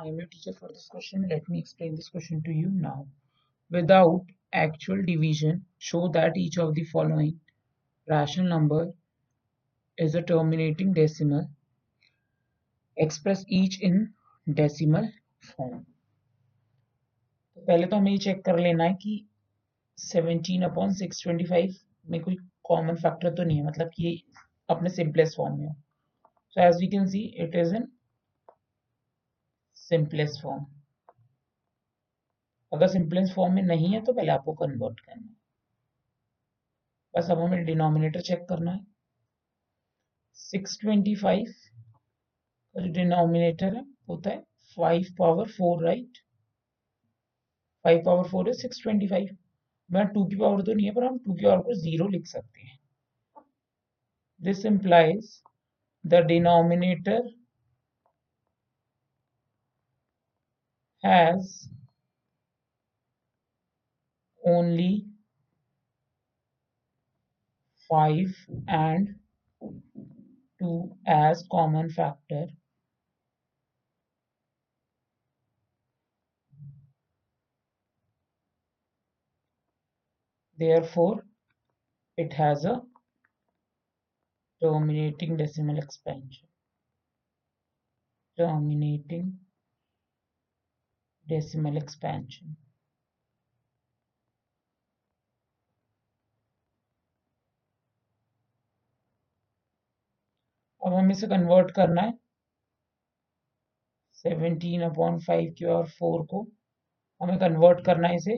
I am your teacher for this question. Let me explain this question to you now. Without actual division, show that each of the following rational number is a terminating decimal. Express each in decimal form. तो पहले तो हमें ये check कर लेना है कि 17 upon six में कोई कॉमन फैक्टर तो नहीं है मतलब कि ये अपने सिंपलेस्ट फॉर्म में हो so as we can see it is in simplest form अगर सिंपलेस्ट फॉर्म में नहीं है तो पहले आपको कन्वर्ट करना है। बस अब हमें डिनोमिनेटर चेक करना है। 625 का जो डिनोमिनेटर है, होता है 5 पावर 4 राइट 5 पावर 4 है 625 मैं 2 की पावर तो नहीं है, पर हम 2 की पावर को ज़ीरो लिख सकते हैं। This implies the denominator has only 5 and 2 as common factor. Therefore it has a terminating decimal expansion. Terminating decimal expansion. अब हमें इसे कन्वर्ट करना है। सेवनटीन अपॉन फाइव की और फोर को हमें कन्वर्ट करना है इसे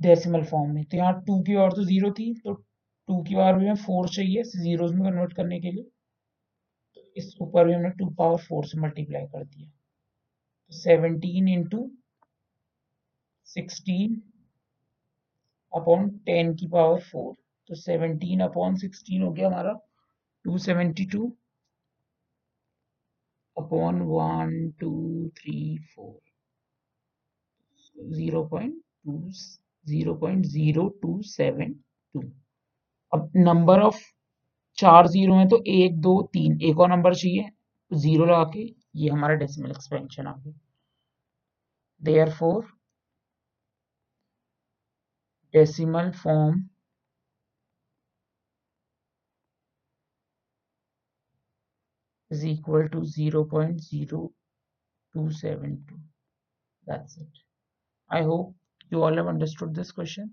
डेसिमल फॉर्म में। तो यहाँ टू की और तो ज़ीरो थी तो टू की पावर भी हमें फोर चाहिए जीरोज में कन्वर्ट करने के लिए। तो इस ऊपर भी हमने टू पावर फोर से मल्टीप्लाई कर दिया। Seventeen into sixteen upon ten की पावर फोर तो सेवनटीन अपॉन सिक्सटीन हो गया हमारा two seventy two upon one two three four zero point two zero point zero two seven two अब number of चार ज़ीरो है तो एक, दो, तीन. एक और नंबर चाहिए ज़ीरो लगा के ये हमारा डेसिमल एक्सपेंशन आ गया। Therefore decimal form is equal to 0 0.0272 that's it. I hope you all have understood this question